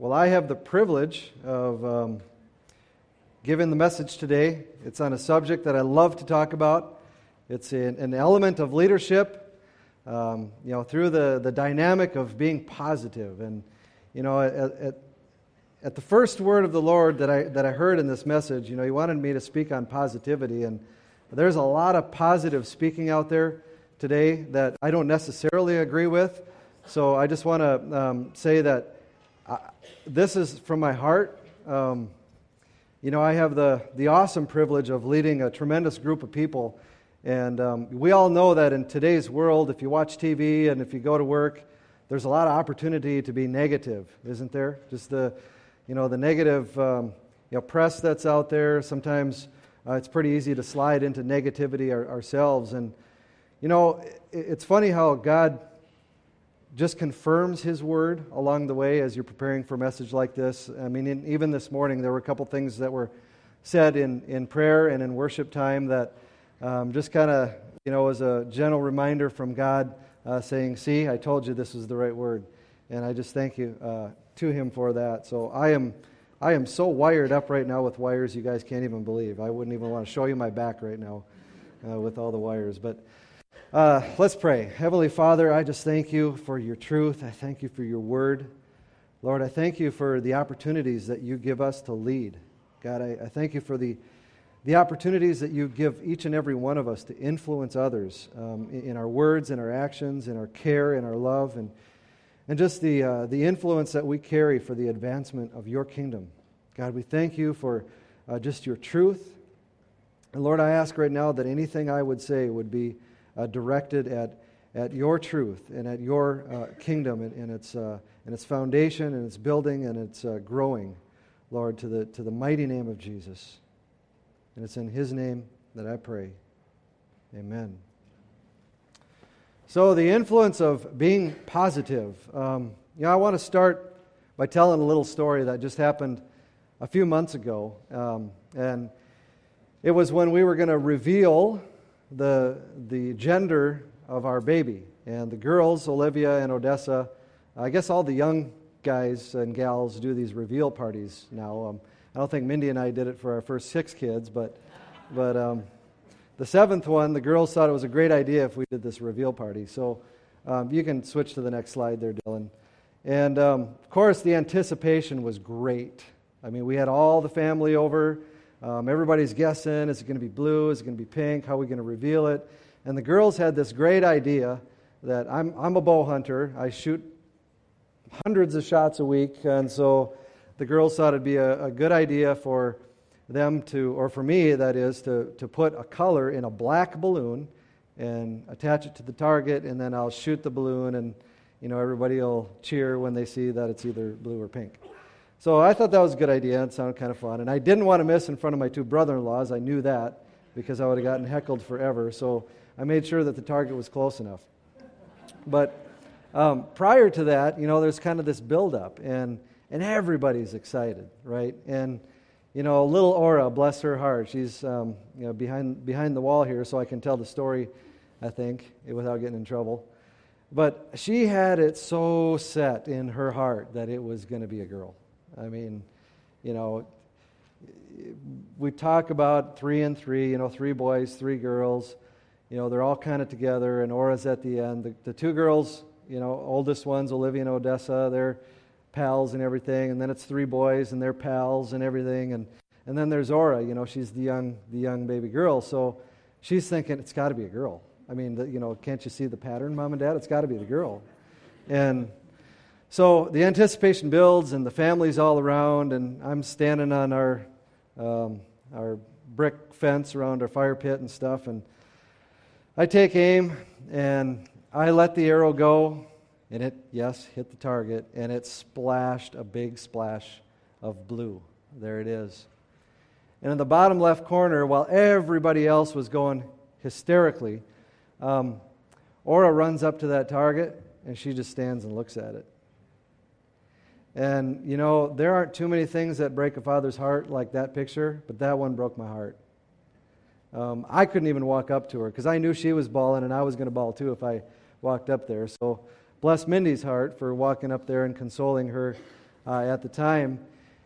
Well, I have the privilege of um, giving the message today. It's on a subject that I love to talk about. It's an, an element of leadership, um, you know, through the, the dynamic of being positive. And, you know, at, at, at the first word of the Lord that I, that I heard in this message, you know, He wanted me to speak on positivity. And there's a lot of positive speaking out there today that I don't necessarily agree with. So I just want to um, say that I, this is from my heart. Um, you know, I have the, the awesome privilege of leading a tremendous group of people. And um, we all know that in today's world, if you watch TV and if you go to work, there's a lot of opportunity to be negative, isn't there? Just the, you know, the negative um, you know, press that's out there. Sometimes uh, it's pretty easy to slide into negativity our, ourselves. And you know, it's funny how God just confirms His word along the way as you're preparing for a message like this. I mean, in, even this morning, there were a couple things that were said in, in prayer and in worship time that um, just kind of, you know, was a gentle reminder from God uh, saying, See, I told you this was the right word. And I just thank you uh, to Him for that. So I am. I am so wired up right now with wires you guys can't even believe. I wouldn't even want to show you my back right now uh, with all the wires. But uh, let's pray. Heavenly Father, I just thank you for your truth. I thank you for your word. Lord, I thank you for the opportunities that you give us to lead. God, I, I thank you for the, the opportunities that you give each and every one of us to influence others um, in, in, our words, in our actions, in our care, in our love, and, and just the, uh, the influence that we carry for the advancement of your kingdom. God, we thank you for uh, just your truth. And Lord, I ask right now that anything I would say would be uh, directed at, at your truth and at your uh, kingdom and, and, its, uh, and its foundation and its building and its uh, growing, Lord, to the, to the mighty name of Jesus. And it's in his name that I pray. Amen. So, the influence of being positive. Um, you know, I want to start by telling a little story that just happened a few months ago. Um, and it was when we were going to reveal the, the gender of our baby. And the girls, Olivia and Odessa, I guess all the young guys and gals do these reveal parties now. Um, I don't think Mindy and I did it for our first six kids, but, but um, the seventh one, the girls thought it was a great idea if we did this reveal party. So um, you can switch to the next slide there, Dylan. And um, of course, the anticipation was great. I mean, we had all the family over. Um, everybody's guessing is it going to be blue? Is it going to be pink? How are we going to reveal it? And the girls had this great idea that I'm, I'm a bow hunter. I shoot hundreds of shots a week. And so the girls thought it'd be a, a good idea for them to, or for me, that is, to, to put a color in a black balloon and attach it to the target, and then I'll shoot the balloon, and you know everybody will cheer when they see that it's either blue or pink. So I thought that was a good idea. It sounded kind of fun. And I didn't want to miss in front of my two brother in laws. I knew that because I would have gotten heckled forever. So I made sure that the target was close enough. But um, prior to that, you know, there's kind of this buildup, and, and everybody's excited, right? And, you know, little Aura, bless her heart, she's um, you know, behind, behind the wall here, so I can tell the story, I think, without getting in trouble. But she had it so set in her heart that it was going to be a girl. I mean, you know, we talk about three and three, you know, three boys, three girls. You know, they're all kind of together, and Aura's at the end. The, the two girls, you know, oldest ones, Olivia and Odessa, they're pals and everything. And then it's three boys, and they're pals and everything. And, and then there's Aura, you know, she's the young, the young baby girl. So she's thinking, it's got to be a girl. I mean, the, you know, can't you see the pattern, mom and dad? It's got to be the girl. And so the anticipation builds, and the family's all around, and I'm standing on our, um, our brick fence around our fire pit and stuff, and I take aim, and I let the arrow go, and it, yes, hit the target, and it splashed a big splash of blue. There it is. And in the bottom left corner, while everybody else was going hysterically, um, Aura runs up to that target, and she just stands and looks at it. And, you know, there aren't too many things that break a father's heart like that picture, but that one broke my heart. Um, I couldn't even walk up to her because I knew she was bawling and I was going to bawl too if I walked up there. So, bless Mindy's heart for walking up there and consoling her uh, at the time.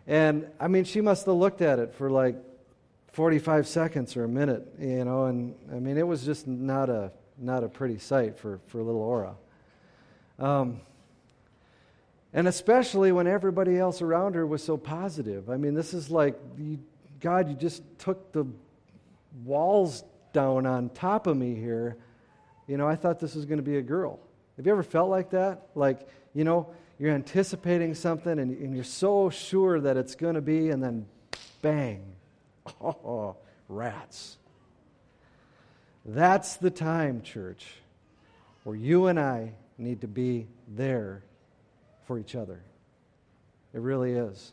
And I mean, she must have looked at it for like 45 seconds or a minute, you know, and I mean, it was just not a, not a pretty sight for, for little Aura. Um, and especially when everybody else around her was so positive. I mean, this is like, you, God, you just took the walls down on top of me here. You know, I thought this was going to be a girl. Have you ever felt like that? Like, you know, you're anticipating something and, and you're so sure that it's going to be, and then bang. Oh, rats. That's the time, church, where you and I need to be there for each other. It really is.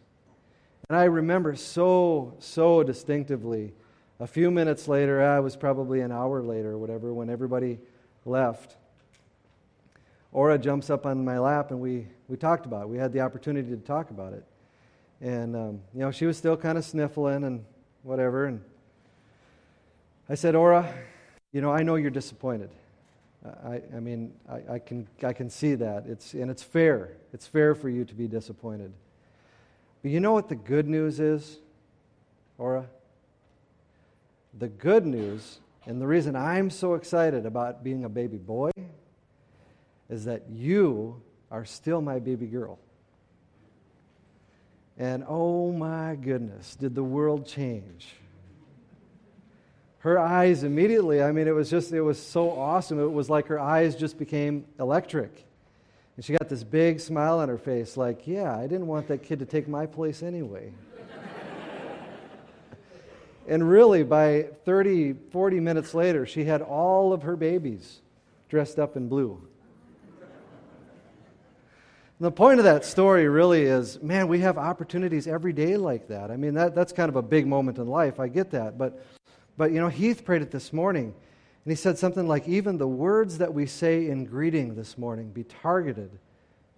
And I remember so, so distinctively a few minutes later, I was probably an hour later or whatever, when everybody left. Aura jumps up on my lap and we, we talked about it. We had the opportunity to talk about it. And, um, you know, she was still kind of sniffling and whatever. And I said, Aura, you know, I know you're disappointed. I, I mean, I, I, can, I can see that. It's, and it's fair. It's fair for you to be disappointed. But you know what the good news is, Aura? The good news, and the reason I'm so excited about being a baby boy, is that you are still my baby girl. And oh my goodness, did the world change? Her eyes immediately, I mean, it was just, it was so awesome. It was like her eyes just became electric. And she got this big smile on her face, like, yeah, I didn't want that kid to take my place anyway. and really, by 30, 40 minutes later, she had all of her babies dressed up in blue. And the point of that story really is man, we have opportunities every day like that. I mean, that, that's kind of a big moment in life. I get that. But, but, you know, Heath prayed it this morning. And he said something like, even the words that we say in greeting this morning be targeted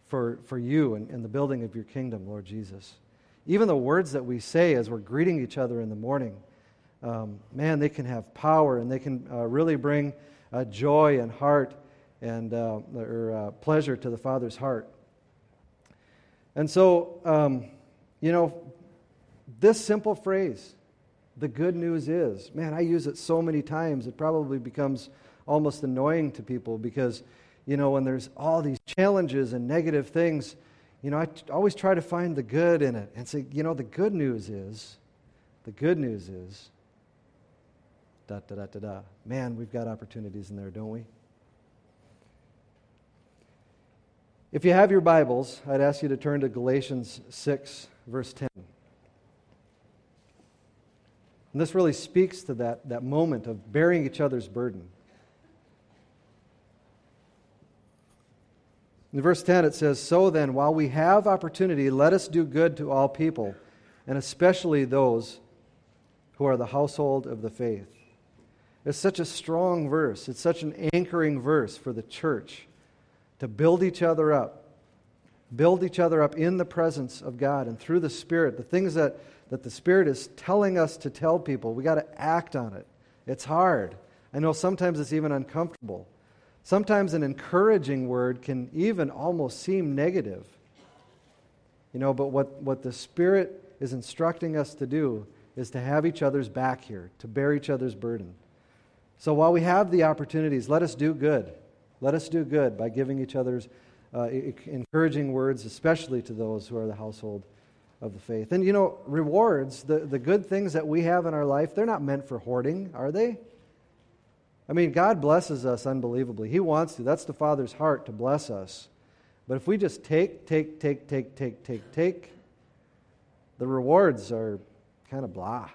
for, for you and, and the building of your kingdom, Lord Jesus. Even the words that we say as we're greeting each other in the morning, um, man, they can have power and they can uh, really bring uh, joy and heart and uh, or, uh, pleasure to the Father's heart. And so, um, you know, this simple phrase, the good news is, man, I use it so many times, it probably becomes almost annoying to people because, you know, when there's all these challenges and negative things, you know, I t- always try to find the good in it and say, you know, the good news is, the good news is, da da da da da. Man, we've got opportunities in there, don't we? If you have your Bibles, I'd ask you to turn to Galatians 6, verse 10. And this really speaks to that, that moment of bearing each other's burden. In verse 10, it says, So then, while we have opportunity, let us do good to all people, and especially those who are the household of the faith. It's such a strong verse. It's such an anchoring verse for the church to build each other up, build each other up in the presence of God and through the Spirit. The things that, that the Spirit is telling us to tell people, we got to act on it. It's hard. I know sometimes it's even uncomfortable. Sometimes an encouraging word can even almost seem negative. You know, but what, what the Spirit is instructing us to do is to have each other's back here, to bear each other's burden. So while we have the opportunities, let us do good. Let us do good by giving each other's uh, encouraging words, especially to those who are the household of the faith. And you know, rewards, the, the good things that we have in our life, they're not meant for hoarding, are they? I mean, God blesses us unbelievably. He wants to. That's the Father's heart to bless us. But if we just take, take, take, take, take, take, take, the rewards are kind of blah.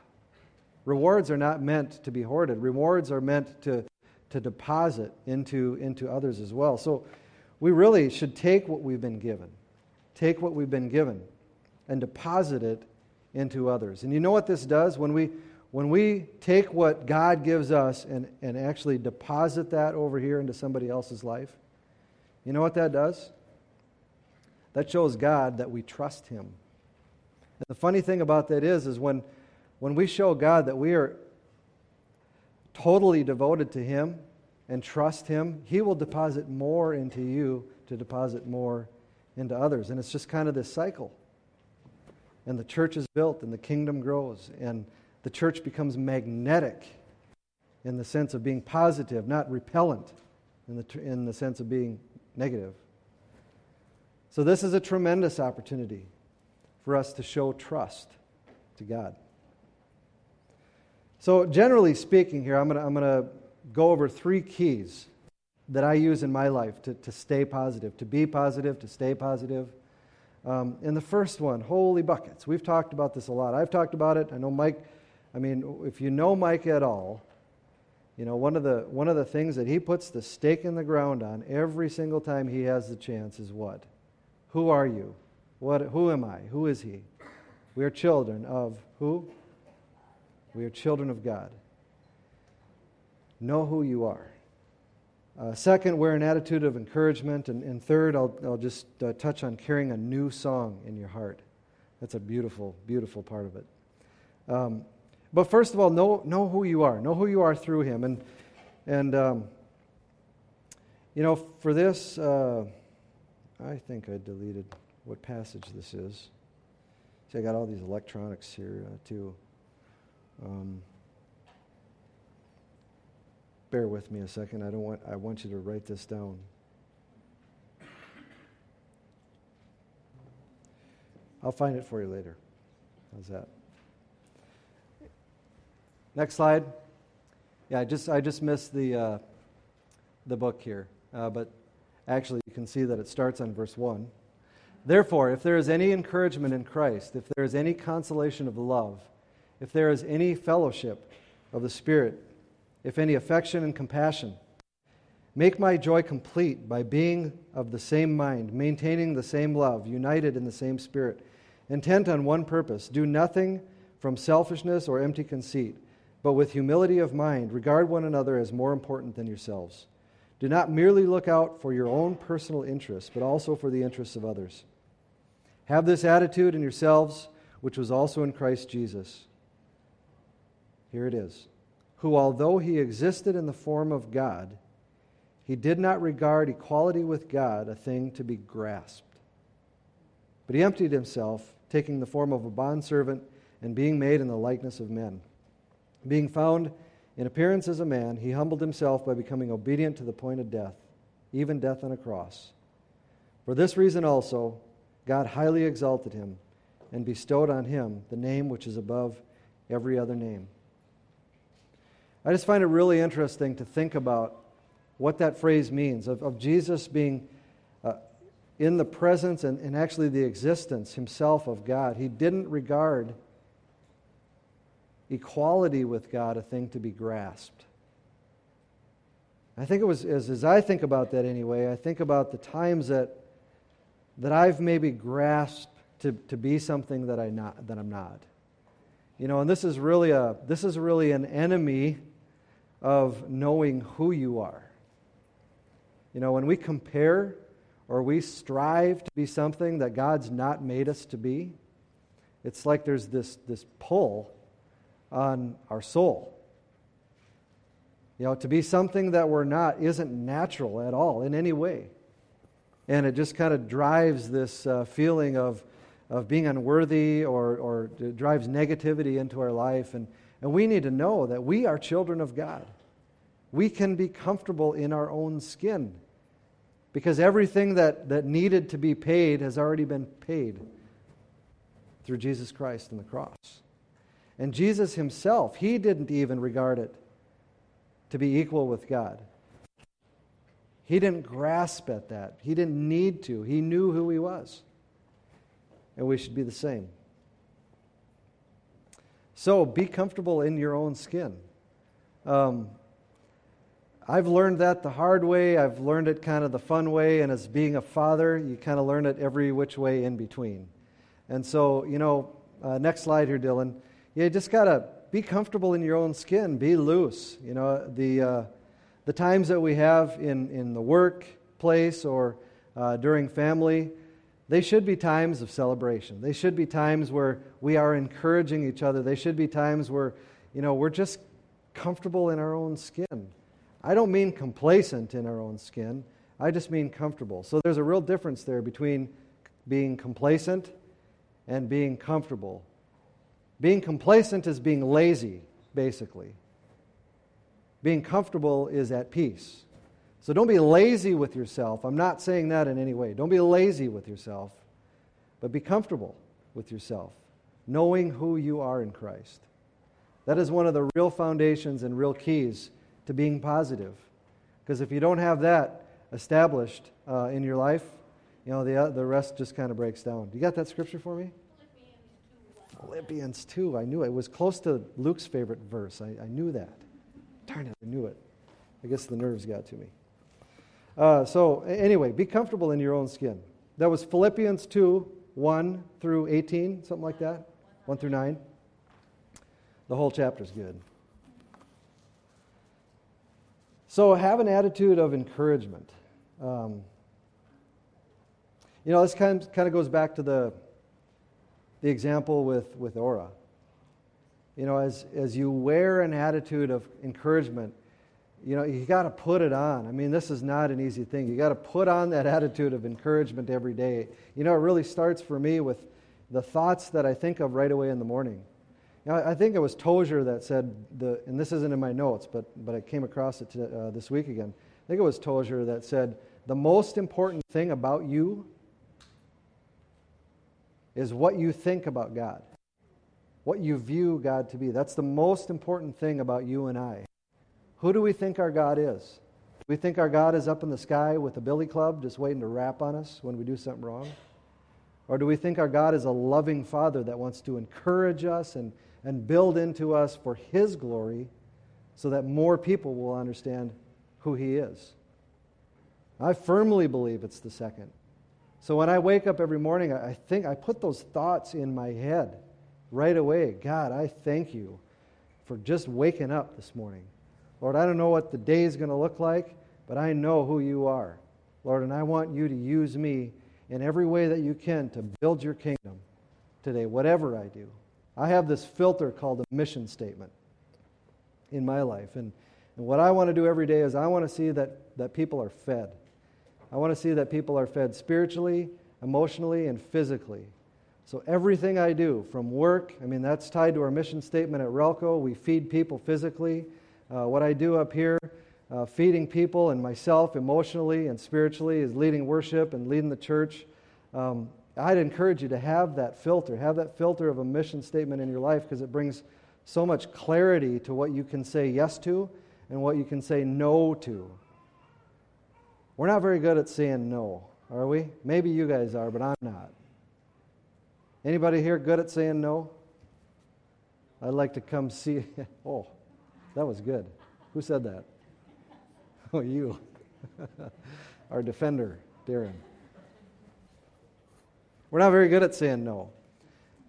Rewards are not meant to be hoarded. Rewards are meant to to deposit into, into others as well. So we really should take what we've been given, take what we've been given, and deposit it into others. And you know what this does? When we, when we take what God gives us and, and actually deposit that over here into somebody else's life, you know what that does? That shows God that we trust Him. And the funny thing about that is, is when, when we show God that we are totally devoted to Him and trust Him, He will deposit more into you to deposit more into others. And it's just kind of this cycle. And the church is built and the kingdom grows and the church becomes magnetic in the sense of being positive, not repellent in the, in the sense of being negative. So, this is a tremendous opportunity for us to show trust to God. So, generally speaking, here, I'm going to go over three keys that I use in my life to, to stay positive, to be positive, to stay positive. Um, and the first one, holy buckets. We've talked about this a lot. I've talked about it. I know Mike, I mean, if you know Mike at all, you know, one of, the, one of the things that he puts the stake in the ground on every single time he has the chance is what? Who are you? What, who am I? Who is he? We are children of who? We are children of God. Know who you are. Uh, second, wear an attitude of encouragement. And, and third, I'll, I'll just uh, touch on carrying a new song in your heart. That's a beautiful, beautiful part of it. Um, but first of all, know, know who you are. Know who you are through Him. And, and um, you know, for this, uh, I think I deleted what passage this is. See, I got all these electronics here, uh, too. Um, bear with me a second. I don't want I want you to write this down. I'll find it for you later. How's that? Next slide. Yeah, I just I just missed the uh, the book here, uh, but actually you can see that it starts on verse one. Therefore, if there is any encouragement in Christ, if there is any consolation of love, if there is any fellowship of the Spirit, if any affection and compassion. Make my joy complete by being of the same mind, maintaining the same love, united in the same spirit, intent on one purpose. Do nothing from selfishness or empty conceit, but with humility of mind, regard one another as more important than yourselves. Do not merely look out for your own personal interests, but also for the interests of others. Have this attitude in yourselves, which was also in Christ Jesus. Here it is who, although he existed in the form of God, he did not regard equality with God a thing to be grasped. But he emptied himself, taking the form of a bondservant and being made in the likeness of men. Being found in appearance as a man, he humbled himself by becoming obedient to the point of death, even death on a cross. For this reason also, God highly exalted him and bestowed on him the name which is above every other name I just find it really interesting to think about what that phrase means of, of Jesus being uh, in the presence and, and actually the existence himself of God. He didn't regard equality with God a thing to be grasped. I think it was, as, as I think about that anyway, I think about the times that, that I've maybe grasped to, to be something that, I not, that I'm not. You know, and this is really a this is really an enemy of knowing who you are. You know, when we compare or we strive to be something that God's not made us to be, it's like there's this, this pull on our soul. You know, to be something that we're not isn't natural at all in any way. And it just kind of drives this uh, feeling of, of being unworthy or, or drives negativity into our life. And, and we need to know that we are children of God. We can be comfortable in our own skin because everything that, that needed to be paid has already been paid through Jesus Christ and the cross. And Jesus himself, he didn't even regard it to be equal with God. He didn't grasp at that. He didn't need to. He knew who he was. And we should be the same. So be comfortable in your own skin. Um, I've learned that the hard way. I've learned it kind of the fun way. And as being a father, you kind of learn it every which way in between. And so, you know, uh, next slide here, Dylan. You just got to be comfortable in your own skin, be loose. You know, the, uh, the times that we have in, in the workplace or uh, during family, they should be times of celebration. They should be times where we are encouraging each other. They should be times where, you know, we're just comfortable in our own skin. I don't mean complacent in our own skin, I just mean comfortable. So there's a real difference there between being complacent and being comfortable. Being complacent is being lazy, basically. Being comfortable is at peace. So don't be lazy with yourself. I'm not saying that in any way. Don't be lazy with yourself, but be comfortable with yourself, knowing who you are in Christ. That is one of the real foundations and real keys to being positive. Because if you don't have that established uh, in your life, you know, the, uh, the rest just kind of breaks down. You got that scripture for me? Philippians 2. I knew it. It was close to Luke's favorite verse. I, I knew that. Darn it, I knew it. I guess the nerves got to me. Uh, so, anyway, be comfortable in your own skin. That was Philippians 2 1 through 18, something like that. 1 through 9. The whole chapter is good. So, have an attitude of encouragement. Um, you know, this kind of, kind of goes back to the, the example with, with Aura. You know, as, as you wear an attitude of encouragement, you know, you got to put it on. I mean, this is not an easy thing. You got to put on that attitude of encouragement every day. You know, it really starts for me with the thoughts that I think of right away in the morning. You know, I think it was Tozer that said, the, and this isn't in my notes, but, but I came across it to, uh, this week again. I think it was Tozer that said, the most important thing about you is what you think about God, what you view God to be. That's the most important thing about you and I. Who do we think our God is? Do we think our God is up in the sky with a billy club just waiting to rap on us when we do something wrong? Or do we think our God is a loving Father that wants to encourage us and, and build into us for His glory so that more people will understand who He is? I firmly believe it's the second. So when I wake up every morning, I think I put those thoughts in my head right away. God, I thank you for just waking up this morning. Lord, I don't know what the day is going to look like, but I know who you are. Lord, and I want you to use me in every way that you can to build your kingdom today, whatever I do. I have this filter called a mission statement in my life. And, and what I want to do every day is I want to see that, that people are fed. I want to see that people are fed spiritually, emotionally, and physically. So everything I do, from work, I mean, that's tied to our mission statement at Relco. We feed people physically. Uh, what I do up here, uh, feeding people and myself emotionally and spiritually, is leading worship and leading the church. Um, I'd encourage you to have that filter, have that filter of a mission statement in your life because it brings so much clarity to what you can say yes to and what you can say no to. We're not very good at saying no, are we? Maybe you guys are, but I'm not. Anybody here good at saying no? I'd like to come see. Oh, that was good. Who said that? Oh, you. Our defender, Darren. We're not very good at saying no.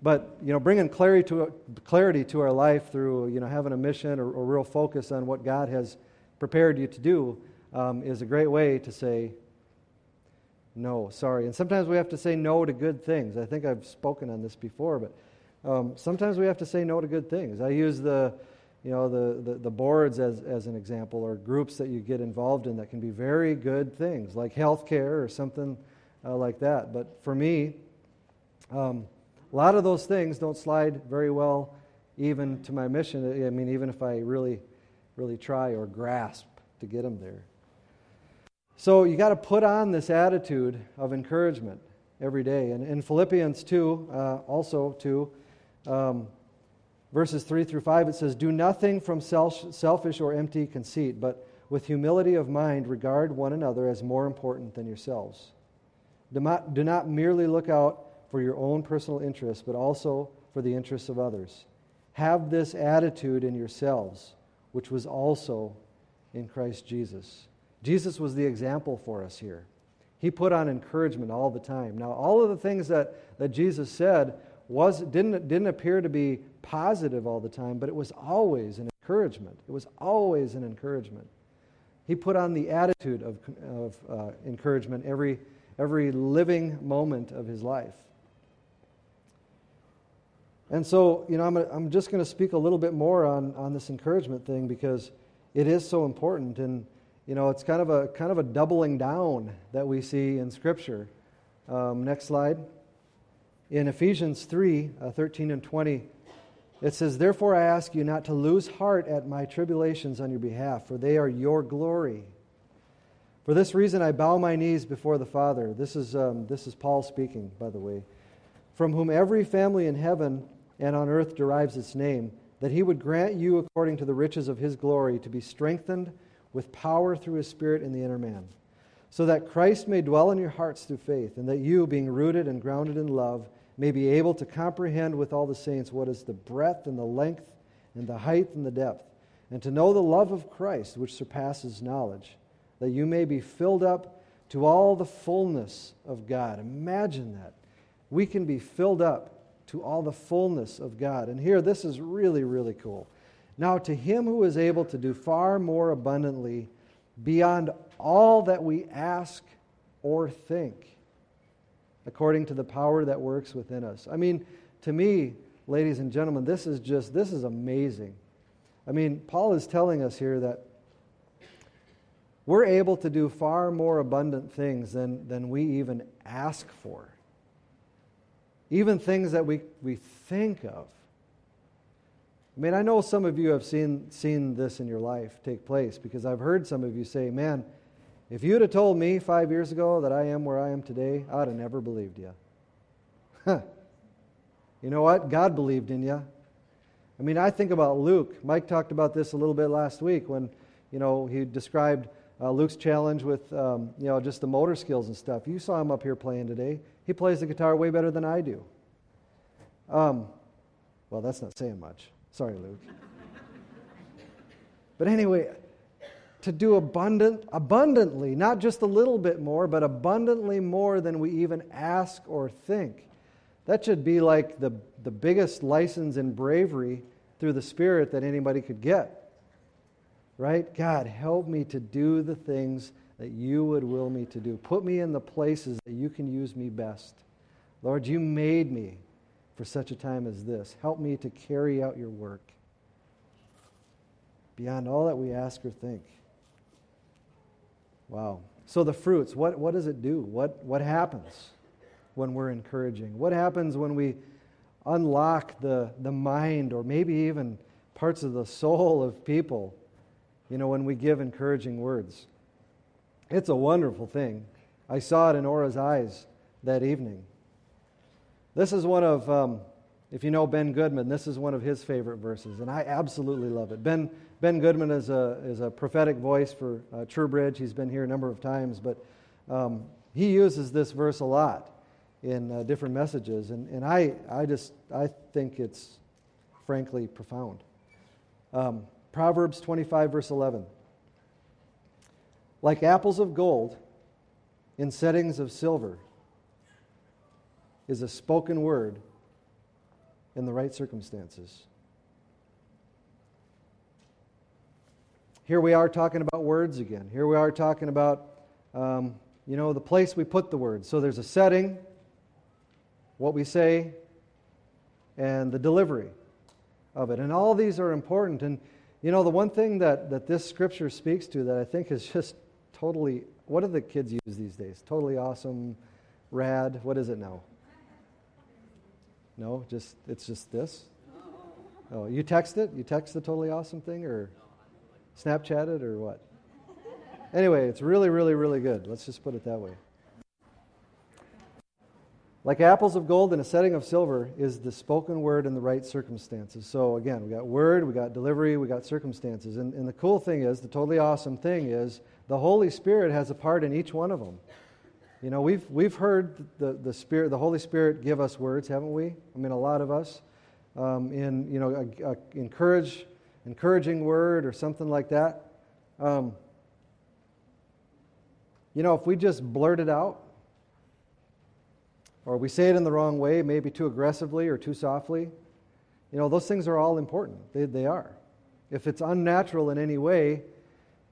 But, you know, bringing clarity to, clarity to our life through, you know, having a mission or, or real focus on what God has prepared you to do um, is a great way to say no, sorry. And sometimes we have to say no to good things. I think I've spoken on this before, but um, sometimes we have to say no to good things. I use the, you know, the, the, the, boards as, as an example, or groups that you get involved in that can be very good things, like healthcare or something uh, like that. But for me, um, a lot of those things don't slide very well even to my mission. I mean, even if I really, really try or grasp to get them there. So you got to put on this attitude of encouragement every day. And in Philippians 2, uh, also 2, um, verses 3 through 5, it says, Do nothing from selfish or empty conceit, but with humility of mind regard one another as more important than yourselves. Do not, do not merely look out for your own personal interests, but also for the interests of others. Have this attitude in yourselves, which was also in Christ Jesus Jesus was the example for us here. He put on encouragement all the time. Now, all of the things that, that Jesus said was, didn't, didn't appear to be positive all the time, but it was always an encouragement. It was always an encouragement. He put on the attitude of, of uh, encouragement every, every living moment of his life. And so, you know, I'm, I'm just going to speak a little bit more on, on this encouragement thing because it is so important. And you know, it's kind of a kind of a doubling down that we see in Scripture. Um, next slide. In Ephesians 3 uh, 13 and 20, it says, Therefore I ask you not to lose heart at my tribulations on your behalf, for they are your glory. For this reason I bow my knees before the Father. This is, um, this is Paul speaking, by the way, from whom every family in heaven and on earth derives its name, that he would grant you, according to the riches of his glory, to be strengthened with power through his Spirit in the inner man, so that Christ may dwell in your hearts through faith, and that you, being rooted and grounded in love, may be able to comprehend with all the saints what is the breadth and the length and the height and the depth, and to know the love of Christ, which surpasses knowledge, that you may be filled up to all the fullness of God. Imagine that. We can be filled up to all the fullness of God. And here, this is really, really cool. Now, to him who is able to do far more abundantly beyond all that we ask or think, according to the power that works within us. I mean, to me, ladies and gentlemen, this is just, this is amazing. I mean, Paul is telling us here that we're able to do far more abundant things than, than we even ask for even things that we, we think of. I mean, I know some of you have seen, seen this in your life take place because I've heard some of you say, man, if you'd have told me five years ago that I am where I am today, I'd have never believed you. You know what? God believed in you. I mean, I think about Luke. Mike talked about this a little bit last week when, you know, he described uh, Luke's challenge with, um, you know, just the motor skills and stuff. You saw him up here playing today. He plays the guitar way better than I do. Um, well, that's not saying much. Sorry, Luke. but anyway, to do abundant, abundantly, not just a little bit more, but abundantly more than we even ask or think. That should be like the, the biggest license in bravery through the Spirit that anybody could get. Right? God, help me to do the things that you would will me to do. Put me in the places that you can use me best. Lord, you made me for such a time as this. Help me to carry out your work beyond all that we ask or think. Wow. So, the fruits, what, what does it do? What, what happens when we're encouraging? What happens when we unlock the, the mind or maybe even parts of the soul of people, you know, when we give encouraging words? It's a wonderful thing. I saw it in Aura's eyes that evening. This is one of, um, if you know Ben Goodman, this is one of his favorite verses, and I absolutely love it. Ben, ben Goodman is a, is a prophetic voice for uh, Bridge. He's been here a number of times, but um, he uses this verse a lot in uh, different messages, and, and I, I just I think it's frankly profound. Um, Proverbs 25, verse 11 like apples of gold in settings of silver, is a spoken word in the right circumstances. Here we are talking about words again. Here we are talking about, um, you know, the place we put the words. So there's a setting, what we say, and the delivery of it. And all these are important. And, you know, the one thing that, that this scripture speaks to that I think is just totally, what do the kids use these days? Totally awesome, rad, what is it now? No, just it's just this. Oh, you text it? You text the totally awesome thing, or Snapchat it, or what? Anyway, it's really, really, really good. Let's just put it that way. Like apples of gold in a setting of silver is the spoken word in the right circumstances. So again, we got word, we got delivery, we got circumstances. And, and the cool thing is, the totally awesome thing is, the Holy Spirit has a part in each one of them. You know, we've, we've heard the, the Spirit, the Holy Spirit give us words, haven't we? I mean, a lot of us. Um, in, you know, a, a encourage, encouraging word or something like that. Um, you know, if we just blurt it out, or we say it in the wrong way, maybe too aggressively or too softly, you know, those things are all important. They, they are. If it's unnatural in any way,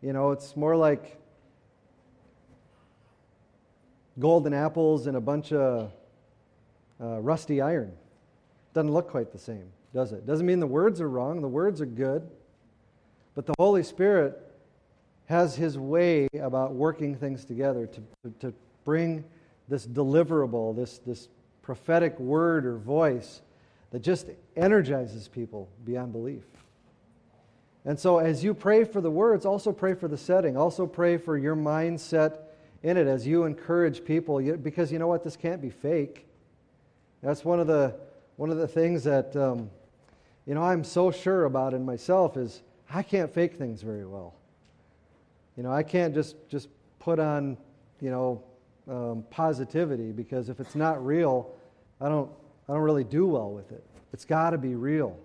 you know, it's more like golden apples and a bunch of uh, rusty iron. Doesn't look quite the same, does it? Doesn't mean the words are wrong. The words are good. But the Holy Spirit has his way about working things together to, to, bring this deliverable, this, this prophetic word or voice that just energizes people beyond belief. And so, as you pray for the words, also pray for the setting. Also pray for your mindset in it as you encourage people. Because you know what? This can't be fake. That's one of the, one of the things that, um, you know, I'm so sure about in myself is I can't fake things very well. You know, I can't just, just put on, you know, um, positivity because if it's not real, I don't, I don't really do well with it. It's got to be real.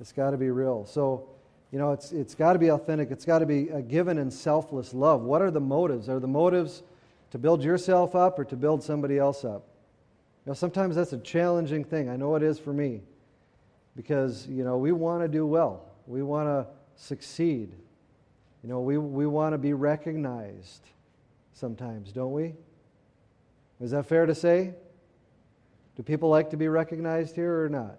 It's got to be real. So, you know, it's, it's got to be authentic. It's got to be a given and selfless love. What are the motives? Are the motives to build yourself up or to build somebody else up? You know, sometimes that's a challenging thing. I know it is for me because, you know, we want to do well. We want to succeed. You know, we, we want to be recognized sometimes, don't we? Is that fair to say? Do people like to be recognized here or not?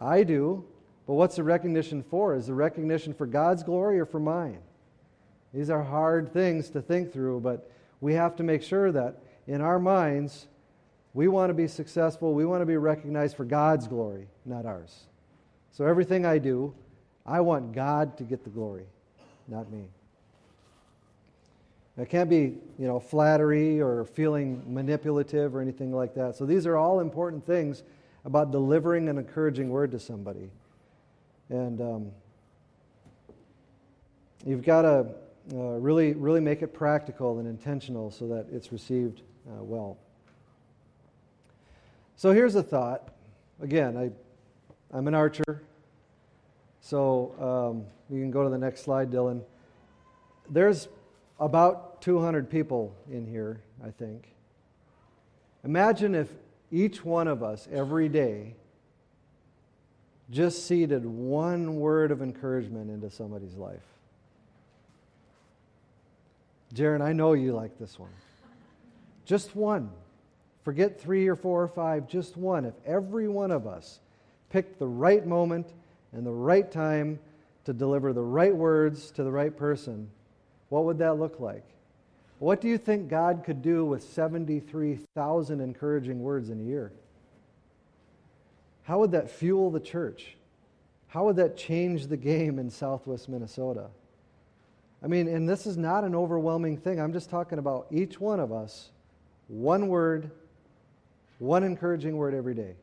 I do. But what's the recognition for? Is the recognition for God's glory or for mine? These are hard things to think through, but we have to make sure that in our minds, we want to be successful. We want to be recognized for God's glory, not ours. So everything I do, I want God to get the glory, not me. It can't be, you know, flattery or feeling manipulative or anything like that. So these are all important things about delivering an encouraging word to somebody. And um, you've got to uh, really, really make it practical and intentional so that it's received uh, well. So here's a thought. Again, I, I'm an archer. So um, you can go to the next slide, Dylan. There's about 200 people in here, I think. Imagine if each one of us every day just seeded one word of encouragement into somebody's life. Jaron, I know you like this one. Just one. Forget three or four or five, just one. If every one of us picked the right moment and the right time to deliver the right words to the right person, what would that look like? What do you think God could do with 73,000 encouraging words in a year? How would that fuel the church? How would that change the game in southwest Minnesota? I mean, and this is not an overwhelming thing. I'm just talking about each one of us, one word, one encouraging word every day.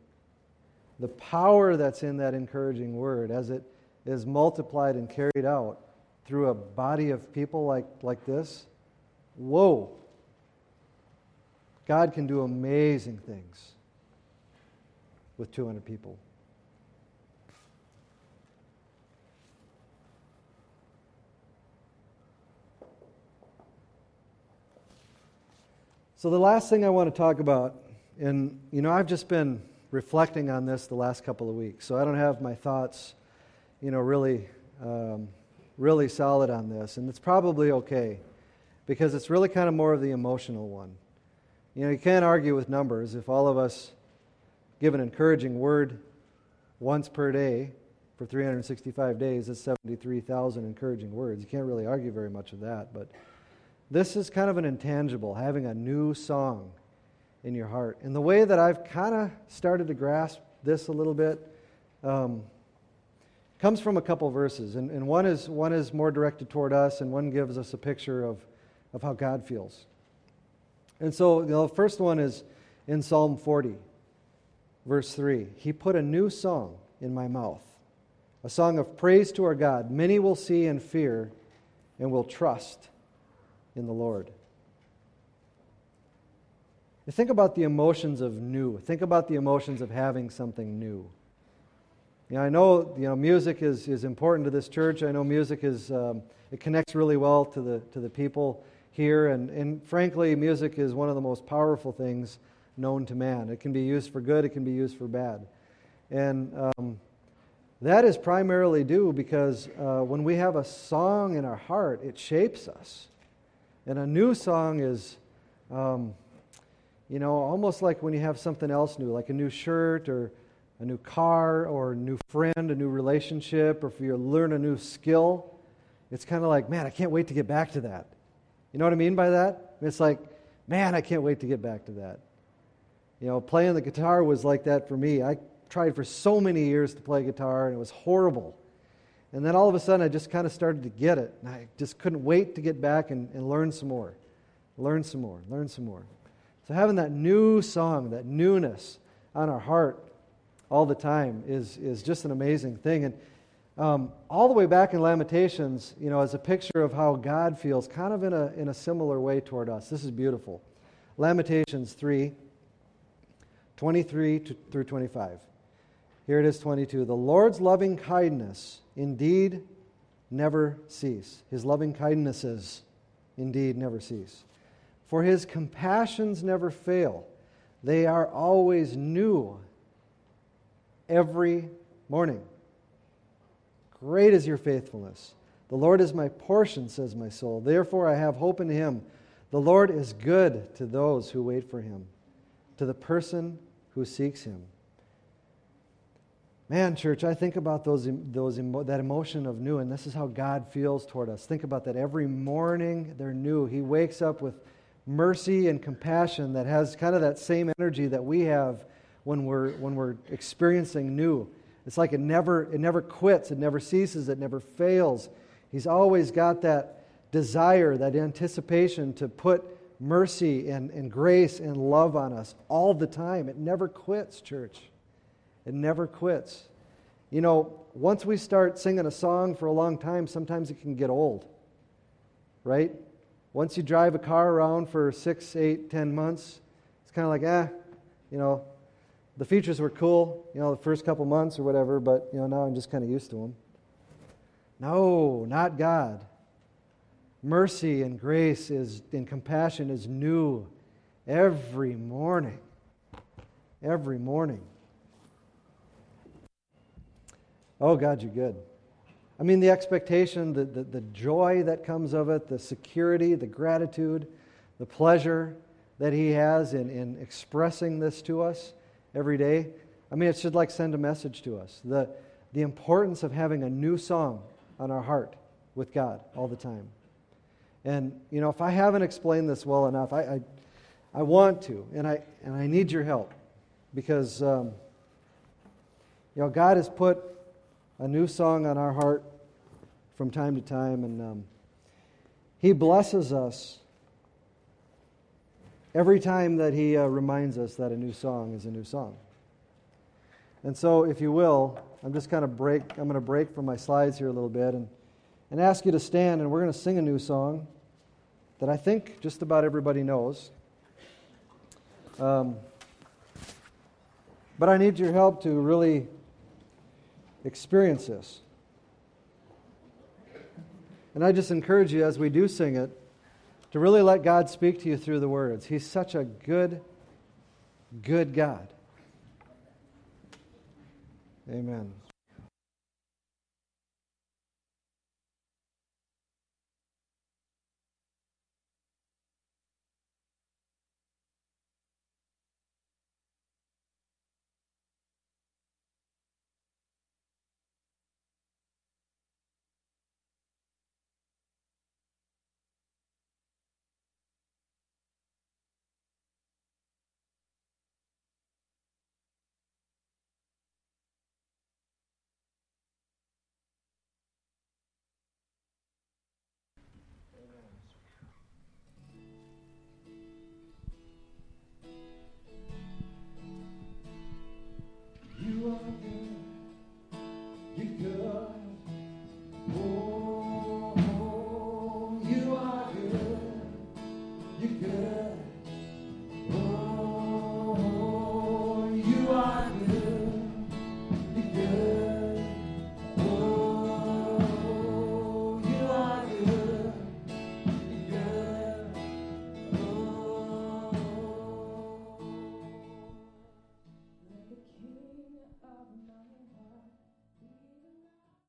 The power that's in that encouraging word as it is multiplied and carried out through a body of people like, like this, whoa. God can do amazing things with 200 people. So, the last thing I want to talk about, and you know, I've just been reflecting on this the last couple of weeks, so I don't have my thoughts, you know, really um, really solid on this, and it's probably okay because it's really kind of more of the emotional one. You know, you can't argue with numbers. If all of us give an encouraging word once per day for 365 days, that's 73,000 encouraging words. You can't really argue very much of that, but this is kind of an intangible, having a new song in your heart. And the way that I've kind of started to grasp this a little bit, um, comes from a couple verses, and, and one, is, one is more directed toward us, and one gives us a picture of, of how God feels. And so you know, the first one is in Psalm 40, verse 3. He put a new song in my mouth, a song of praise to our God. Many will see and fear and will trust in the Lord. Think about the emotions of new. Think about the emotions of having something new. You know, I know you know music is, is important to this church. I know music is um, it connects really well to the to the people here, and and frankly, music is one of the most powerful things known to man. It can be used for good. It can be used for bad, and um, that is primarily due because uh, when we have a song in our heart, it shapes us, and a new song is. Um, you know, almost like when you have something else new, like a new shirt or a new car or a new friend, a new relationship, or if you learn a new skill, it's kind of like, man, I can't wait to get back to that. You know what I mean by that? It's like, Man, I can't wait to get back to that. You know, playing the guitar was like that for me. I tried for so many years to play guitar, and it was horrible. And then all of a sudden, I just kind of started to get it. And I just couldn't wait to get back and, and learn some more. Learn some more. Learn some more. So, having that new song, that newness on our heart all the time is, is just an amazing thing. And um, all the way back in Lamentations, you know, as a picture of how God feels, kind of in a, in a similar way toward us. This is beautiful. Lamentations 3 23 through 25. Here it is 22. The Lord's loving kindness indeed never cease. His loving kindnesses indeed never cease. For his compassions never fail, they are always new every morning. Great is your faithfulness. The Lord is my portion, says my soul. Therefore, I have hope in him. The Lord is good to those who wait for him, to the person who seeks him. Man, church, I think about those, those, that emotion of new, and this is how God feels toward us. Think about that. Every morning they're new. He wakes up with mercy and compassion that has kind of that same energy that we have when we're, when we're experiencing new. It's like it never, it never quits, it never ceases, it never fails. He's always got that desire, that anticipation to put mercy and, and grace and love on us all the time. It never quits, church. It never quits. You know, once we start singing a song for a long time, sometimes it can get old, right? Once you drive a car around for six, eight, ten months, it's kind of like, ah, you know, the features were cool, you know, the first couple months or whatever, but, you know, now I'm just kind of used to them. No, not God. Mercy and grace is, and compassion is new every morning. Every morning. Oh, God, you're good. I mean, the expectation, the, the, the, joy that comes of it, the security, the gratitude, the pleasure that He has in, in expressing this to us every day. I mean, it should like send a message to us. The, the importance of having a new song on our heart with God all the time. And, you know, if I haven't explained this well enough, I, I, I want to, and I, and I need your help because, um, you know, God has put a new song on our heart from time to time, and um, He blesses us every time that He uh, reminds us that a new song is a new song. And so, if you will, I'm just kind of break. I'm going to break from my slides here a little bit and and ask you to stand, and we're going to sing a new song that I think just about everybody knows. Um, but I need your help to really experience this. And I just encourage you as we do sing it to really let God speak to you through the words. He's such a good, good God. Amen.